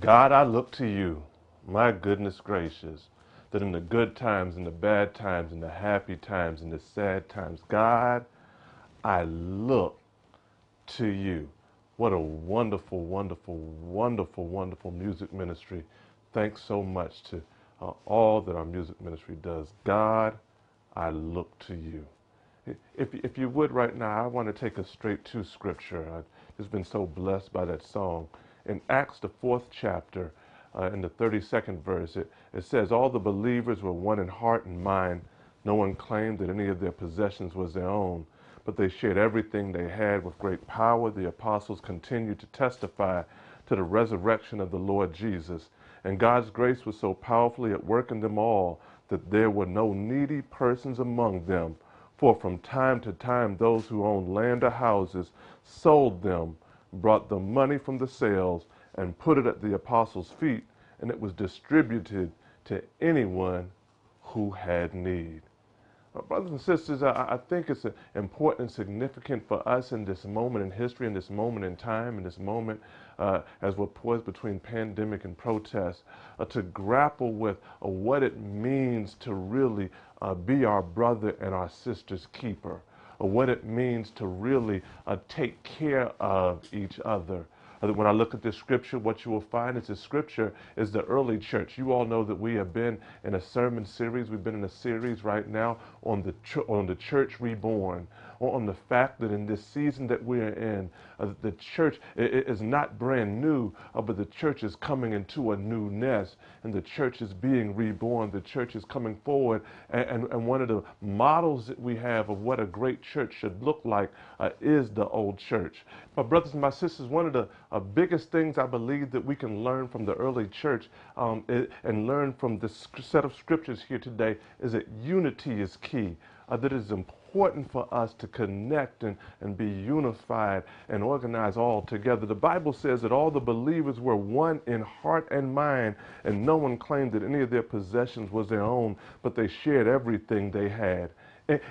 God, I look to you. My goodness gracious. That in the good times, in the bad times, in the happy times, in the sad times, God, I look to you. What a wonderful, wonderful, wonderful, wonderful music ministry. Thanks so much to uh, all that our music ministry does. God, I look to you. If, if you would right now, I want to take us straight to Scripture. I've just been so blessed by that song. In Acts, the fourth chapter, uh, in the 32nd verse, it, it says, All the believers were one in heart and mind. No one claimed that any of their possessions was their own, but they shared everything they had with great power. The apostles continued to testify to the resurrection of the Lord Jesus. And God's grace was so powerfully at work in them all that there were no needy persons among them. For from time to time, those who owned land or houses sold them, brought the money from the sales, and put it at the apostles' feet, and it was distributed to anyone who had need. Uh, brothers and sisters, I, I think it's important and significant for us in this moment in history, in this moment in time, in this moment uh, as we're poised between pandemic and protest, uh, to grapple with uh, what it means to really uh, be our brother and our sister's keeper, what it means to really uh, take care of each other. When I look at this scripture, what you will find is the scripture is the early church. You all know that we have been in a sermon series. We've been in a series right now on the on the church reborn, on the fact that in this season that we are in, uh, the church is not brand new, uh, but the church is coming into a new nest, and the church is being reborn. The church is coming forward, and, and, and one of the models that we have of what a great church should look like uh, is the old church. My brothers and my sisters, one of the uh, biggest things I believe that we can learn from the early church um, and learn from this set of scriptures here today is that unity is key. Uh, that is important important for us to connect and, and be unified and organize all together. The Bible says that all the believers were one in heart and mind, and no one claimed that any of their possessions was their own, but they shared everything they had.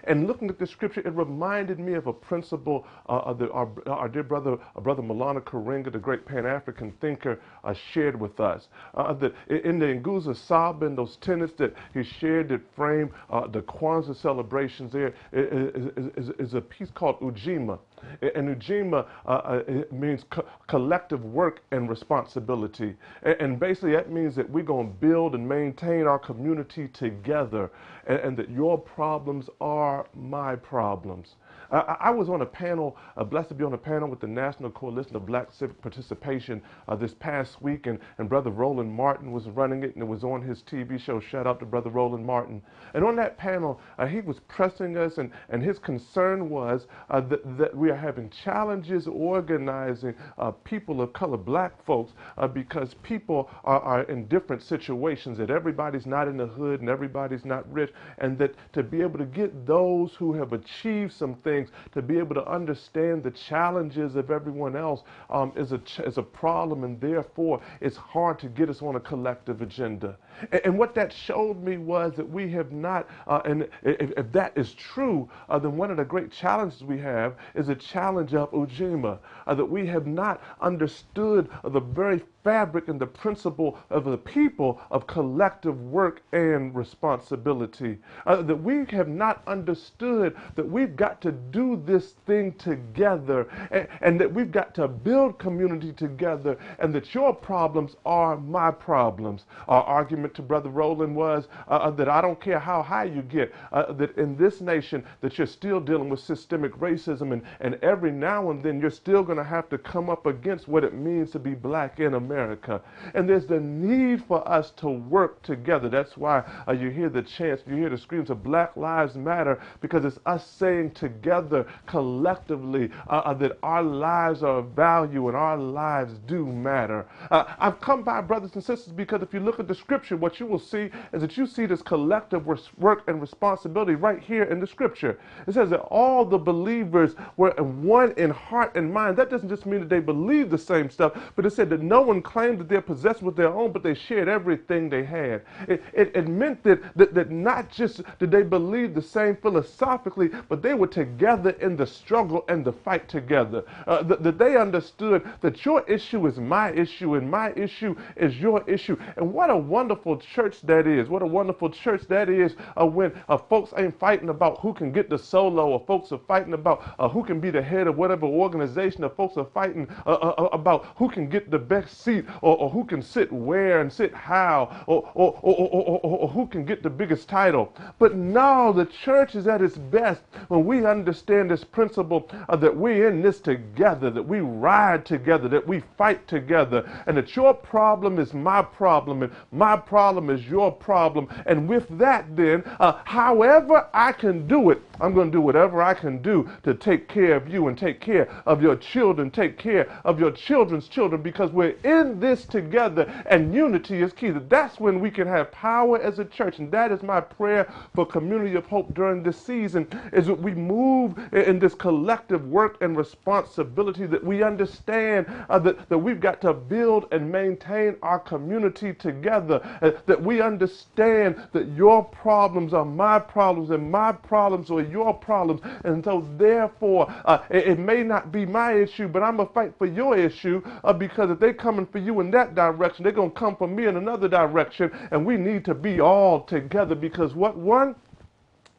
And, looking at the scripture, it reminded me of a principle uh, the, our, our, dear brother, uh, brother Maulana Karenga, the great Pan-African thinker, uh, shared with us. Uh, that in the Nguzo Saba and those tenets that he shared that frame uh, the Kwanzaa celebrations there is, is, is a piece called Ujima. And Ujima uh, uh means co collective work and responsibility. And, and, basically, that means that we're going to build and maintain our community together, and, and that your problems are my problems. I was on a panel, uh, blessed to be on a panel with the National Coalition of Black Civic Participation uh, this past week, and, and Brother Roland Martin was running it, and it was on his TV show. Shout out to Brother Roland Martin. And on that panel, uh, he was pressing us, and, and his concern was uh, that, that we are having challenges organizing uh, people of color, black folks, because people are, are in different situations, that everybody's not in the hood and everybody's not rich, and that to be able to get those who have achieved some things things, to be able to understand the challenges of everyone else um, is, a, is a problem, and therefore it's hard to get us on a collective agenda. And, and what that showed me was that we have not, uh, and if, if, that is true, uh, then one of the great challenges we have is a challenge of Ujima, uh, that we have not understood the very fabric and the principle of the people of collective work and responsibility. Uh, that we have not understood that we've got to do this thing together and, and, that we've got to build community together and that your problems are my problems. Our argument to Brother Roland was uh, uh that I don't care how high you get, uh, that in this nation that you're still dealing with systemic racism and, and every now and then you're still going to have to come up against what it means to be black in America. America. And there's the need for us to work together. That's why uh, you hear the chants, you hear the screams of Black Lives Matter, because it's us saying together, collectively, uh, uh, that our lives are of value and our lives do matter. Uh, I've come by, brothers and sisters, because if you look at the scripture, what you will see is that you see this collective work and responsibility right here in the scripture. It says that all the believers were one in heart and mind. That doesn't just mean that they believe the same stuff, but it said that no one them claimed that their possession was their own, but they shared everything they had. It, it, it meant that, that, that not just did they believe the same philosophically, but they were together in the struggle and the fight together. Uh, that, that they understood that your issue is my issue and my issue is your issue. And what a wonderful church that is. What a wonderful church that is uh, when uh, folks ain't fighting about who can get the solo or folks are fighting about uh, who can be the head of whatever organization or folks are fighting uh, uh, uh, about who can get the best seat or, or, who can sit where and sit how or, or, or, or who can get the biggest title. But now the church is at its best when we understand this principle that we're in this together, that we ride together, that we fight together, and that your problem is my problem and my problem is your problem. And with that, then, uh, however I can do it, I'm going to do whatever I can do to take care of you and take care of your children, take care of your children's children, because we're in this together and unity is key. That's when we can have power as a church. And that is my prayer for Community of Hope during this season, is that we move in this collective work and responsibility, that we understand uh, that, that we've got to build and maintain our community together, uh, that we understand that your problems are my problems and my problems are your problems. And so, therefore, uh, it, it, may not be my issue, but I'm going to fight for your issue uh, because if they're coming for you in that direction, they're going to come for me in another direction. And we need to be all together because what one?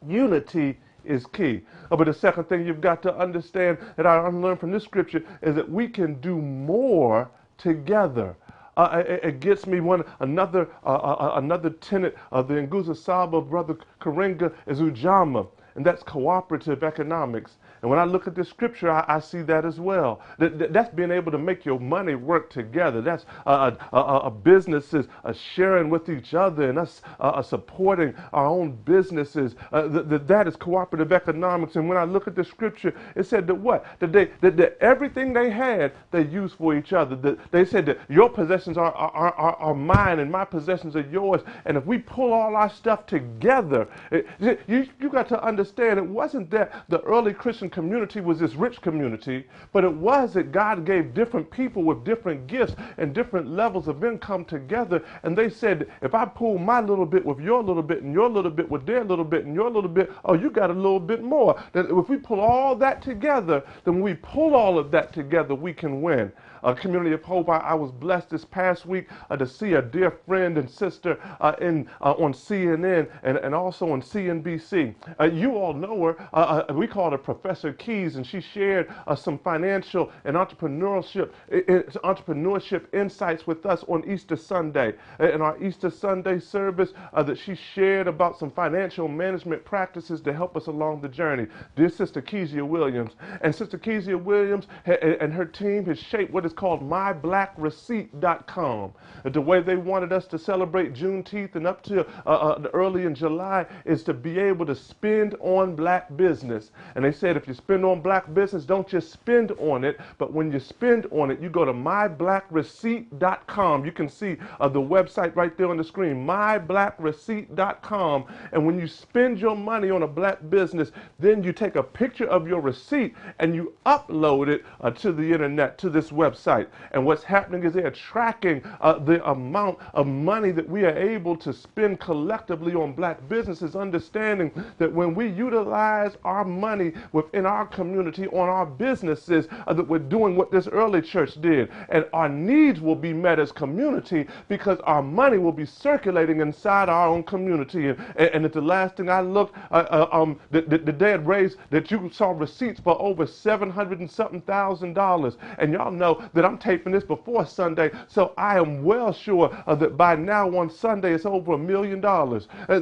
Unity is key. Uh, but the second thing you've got to understand that I learned from this scripture is that we can do more together. Uh, it, it, gets me one another uh, uh, uh another tenet of the Nguzo Saba brother Karenga is Ujamaa, and that's cooperative economics. And when I look at the scripture, I, I see that as well. That, that, that's being able to make your money work together. That's uh, uh, uh, businesses sharing with each other and us supporting our own businesses. that, that is cooperative economics. And when I look at the scripture, it said that what? That, they, that, that everything they had, they used for each other. That they said that your possessions are, are, are, are mine and my possessions are yours. And if we pull all our stuff together, it, you, you got to understand it wasn't that the early Christian community was this rich community, but it was that God gave different people with different gifts and different levels of income together. And they said, if I pull my little bit with your little bit and your little bit with their little bit and your little bit, oh, you got a little bit more. That if we pull all that together, then when we pull all of that together, we can win uh, Community of Hope. I, I, was blessed this past week uh, to see a dear friend and sister uh, in uh, on CNN and, and also on CNBC. Uh, you all know her. Uh, we call her Professor Keys, and she shared some financial and entrepreneurship entrepreneurship insights with us on Easter Sunday. In our Easter Sunday service, that she shared about some financial management practices to help us along the journey. Dear Sister Kezia Williams, and Sister Kezia Williams and her team has shaped what is is called myblackreceipt.com. The way they wanted us to celebrate Juneteenth and up to uh, uh, early in July is to be able to spend on black business. And they said if you spend on black business, don't just spend on it, but when you spend on it, you go to myblackreceipt.com. You can see uh, the website right there on the screen, myblackreceipt.com. And when you spend your money on a black business, then you take a picture of your receipt and you upload it uh, to the internet, to this website website. And what's happening is they are tracking uh, the amount of money that we are able to spend collectively on black businesses, understanding that when we utilize our money within our community on our businesses, uh, that we're doing what this early church did. And our needs will be met as community because our money will be circulating inside our own community. And, and, and the last thing I looked, uh, uh um, the, the, the day raised that you saw receipts for over 700 and something thousand dollars. And y'all know that I'm taping this before Sunday, so I am well sure uh, that by now on Sunday it's over a million dollars. Uh,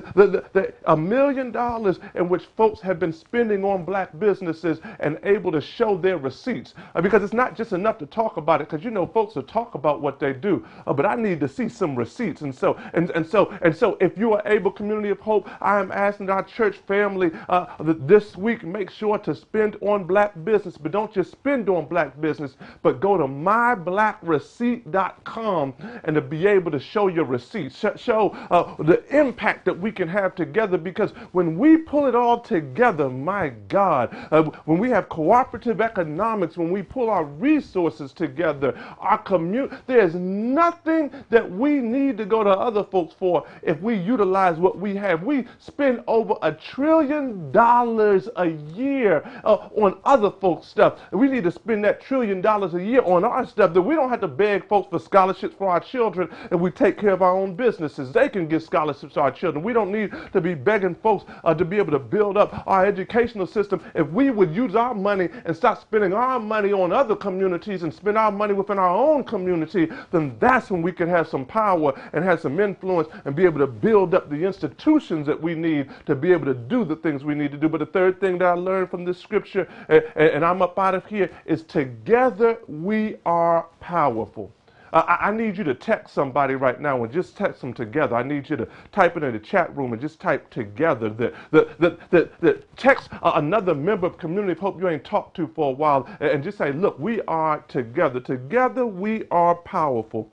a million dollars in which folks have been spending on black businesses and able to show their receipts. Uh, because it's not just enough to talk about it, because you know folks will talk about what they do, but I need to see some receipts. And so, and, and so, and so, if you are able, Community of Hope, I am asking our church family uh, that this week make sure to spend on black business, but don't just spend on black business, but go to myblackreceipt.com and to be able to show your receipts, show uh, the impact that we can have together. Because when we pull it all together, my God, uh, when we have cooperative economics, when we pull our resources together, our community, there's nothing that we need to go to other folks for if we utilize what we have. We spend over a trillion dollars a year uh, on other folks' stuff. We need to spend that trillion dollars a year on our stuff that we don't have to beg folks for scholarships for our children and we take care of our own businesses. They can give scholarships to our children. We don't need to be begging folks uh, to be able to build up our educational system. If we would use our money and stop spending our money on other communities and spend our money within our own community, then that's when we could have some power and have some influence and be able to build up the institutions that we need to be able to do the things we need to do. But the third thing that I learned from this scripture, and, and I'm up out of here, is together we are powerful. Uh, I, I, need you to text somebody right now and just text them together. I need you to type it in the chat room and just type together. The, the, the, the, text uh, another member of Community of Hope you ain't talked to for a while and, and just say, look, we are together. Together we are powerful.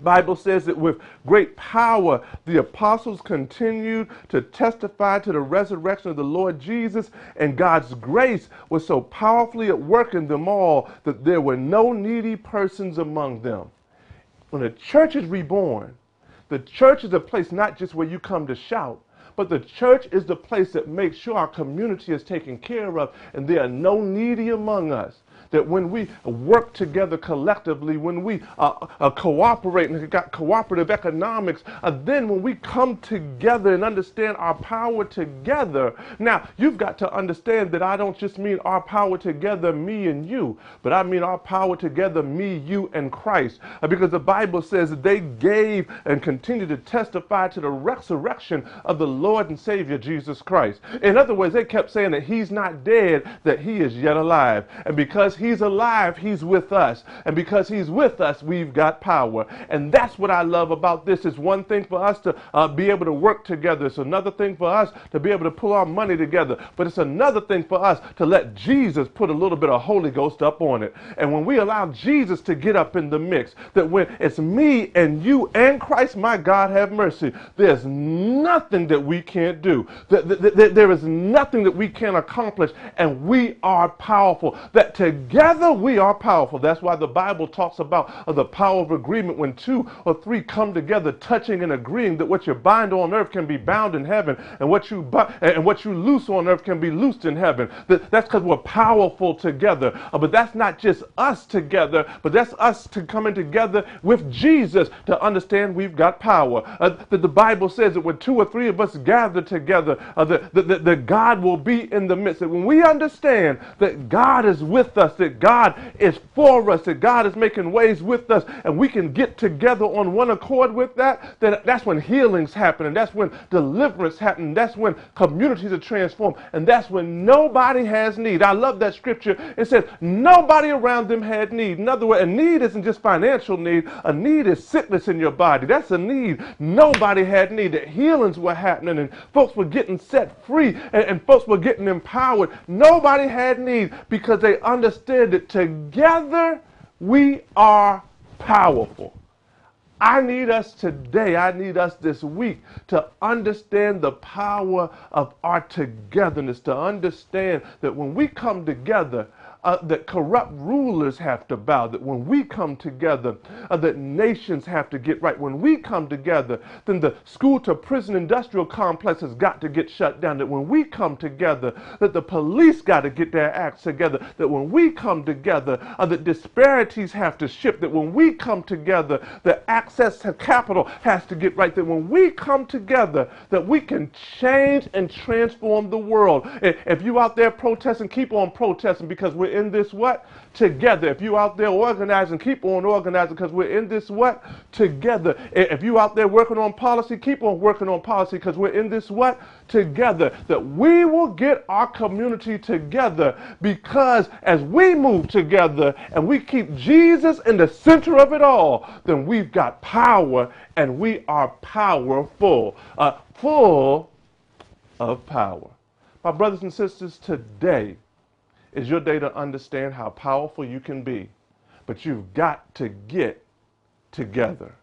Bible says that with great power the apostles continued to testify to the resurrection of the Lord Jesus, and God's grace was so powerfully at work in them all that there were no needy persons among them. When the church is reborn, the church is a place not just where you come to shout, but the church is the place that makes sure our community is taken care of and there are no needy among us that when we work together collectively, when we uh, uh, cooperate and got cooperative economics, uh, then when we come together and understand our power together, now you've got to understand that I don't just mean our power together, me and you, but I mean our power together, me, you, and Christ. Uh, because the Bible says they gave and continue to testify to the resurrection of the Lord and Savior Jesus Christ. In other words, they kept saying that he's not dead, that he is yet alive. And because he's alive, he's with us. And because he's with us, we've got power. And that's what I love about this. It's one thing for us to uh, be able to work together. It's another thing for us to be able to pull our money together. But it's another thing for us to let Jesus put a little bit of Holy Ghost up on it. And when we allow Jesus to get up in the mix, that when it's me and you and Christ, my God, have mercy, there's nothing that we can't do. There is nothing that we can't accomplish. And we are powerful. That together Together we are powerful. That's why the Bible talks about uh, the power of agreement when two or three come together, touching and agreeing that what you bind on earth can be bound in heaven, and what you bu- and what you loose on earth can be loosed in heaven. That's because we're powerful together. Uh, but that's not just us together, but that's us to coming together with Jesus to understand we've got power. Uh, that the Bible says that when two or three of us gather together, uh, that, that God will be in the midst. That when we understand that God is with us, that God is for us, that God is making ways with us, and we can get together on one accord with that, then that's when healings happen, and that's when deliverance happens, that's when communities are transformed, and that's when nobody has need. I love that scripture. It says, nobody around them had need. In other words, a need isn't just financial need, a need is sickness in your body. That's a need. Nobody had need. That healings were happening, and folks were getting set free, and, and folks were getting empowered. Nobody had need because they understood that together we are powerful. I need us today, I need us this week to understand the power of our togetherness, to understand that when we come together, uh, that corrupt rulers have to bow, that when we come together, uh, that nations have to get right. When we come together, then the school to prison industrial complex has got to get shut down. That when we come together, that the police got to get their acts together. That when we come together, uh, the disparities have to shift. That when we come together, the access to capital has to get right. That when we come together, that we can change and transform the world. If you out there protesting, keep on protesting because we're in this what? Together. If you out there organizing, keep on organizing because we're in this what? Together. If you out there working on policy, keep on working on policy because we're in this what? Together. That we will get our community together because as we move together and we keep Jesus in the center of it all, then we've got power and we are powerful. Uh, full of power. My brothers and sisters, today, is your day to understand how powerful you can be but you've got to get together.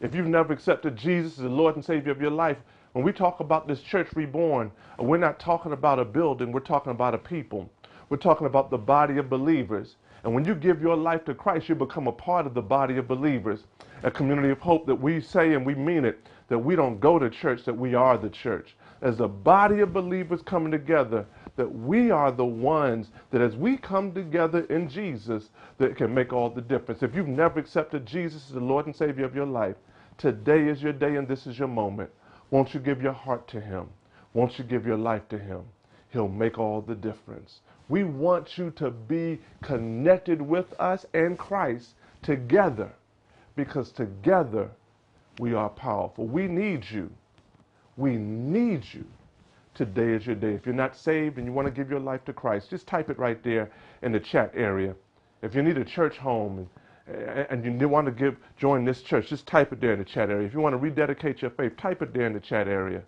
If you've never accepted Jesus as the Lord and Savior of your life, when we talk about this church reborn, uh, we're not talking about a building, we're talking about a people. We're talking about the body of believers. And when you give your life to Christ, you become a part of the body of believers, a community of hope that we say and we mean it, that we don't go to church, that we are the church. As a body of believers coming together, that we are the ones that as we come together in Jesus, that can make all the difference. If you've never accepted Jesus as the Lord and Savior of your life, today is your day and this is your moment. Won't you give your heart to Him? Won't you give your life to Him? He'll make all the difference. We want you to be connected with us and Christ together because together we are powerful. We need you. We need you. Today is your day. If you're not saved and you want to give your life to Christ, just type it right there in the chat area. If you need a church home and, and you want to give join this church, just type it there in the chat area. If you want to rededicate your faith, type it there in the chat area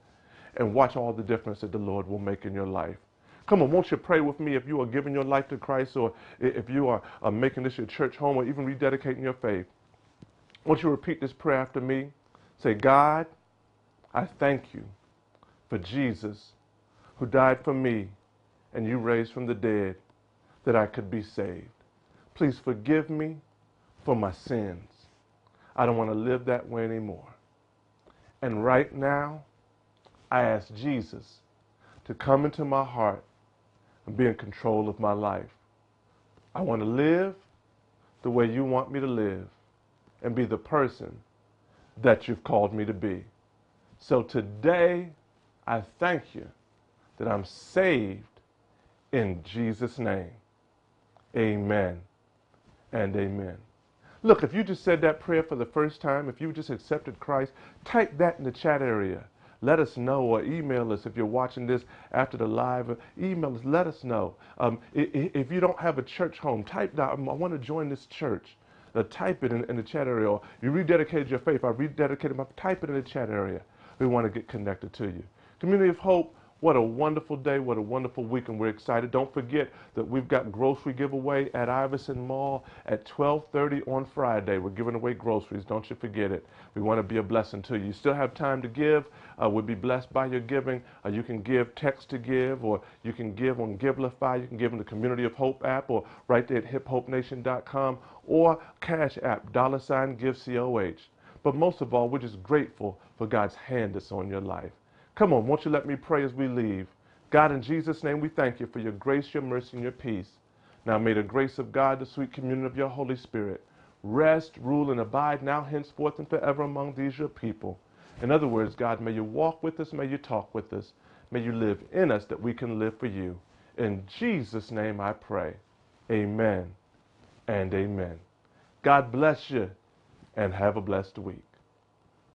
and watch all the difference that the Lord will make in your life. Come on, won't you pray with me if you are giving your life to Christ or if you are, are making this your church home or even rededicating your faith? Won't you repeat this prayer after me? Say, God, I thank you for Jesus who died for me and you raised from the dead that I could be saved. Please forgive me for my sins. I don't want to live that way anymore. And right now, I ask Jesus to come into my heart and be in control of my life. I want to live the way you want me to live and be the person that you've called me to be. So today, I thank you that I'm saved in Jesus' name. Amen and amen. Look, if you just said that prayer for the first time, if you just accepted Christ, type that in the chat area let us know or email us if you're watching this after the live. Email us, let us know. Um, if you don't have a church home, type down, I want to join this church. Uh, type it in, in, the chat area. Or you rededicated your faith. I rededicated my, type it in the chat area. We want to get connected to you. Community of Hope, what a wonderful day. What a wonderful week. And we're excited. Don't forget that we've got grocery giveaway at Iverson Mall at 1230 on Friday. We're giving away groceries. Don't you forget it. We want to be a blessing to you. You still have time to give. Uh, we'll be blessed by your giving. Uh, you can give text to give or you can give on Givelify. You can give in the Community of Hope app or right there at hiphopenation.com or Cash App, dollar sign give COH. But most of all, we're just grateful for God's hand that's on your life. Come on, won't you let me pray as we leave? God, in Jesus' name, we thank you for your grace, your mercy, and your peace. Now may the grace of God, the sweet communion of your Holy Spirit, rest, rule, and abide now, henceforth, and forever among these your people. In other words, God, may you walk with us, may you talk with us, may you live in us that we can live for you. In Jesus' name I pray. Amen and amen. God bless you and have a blessed week.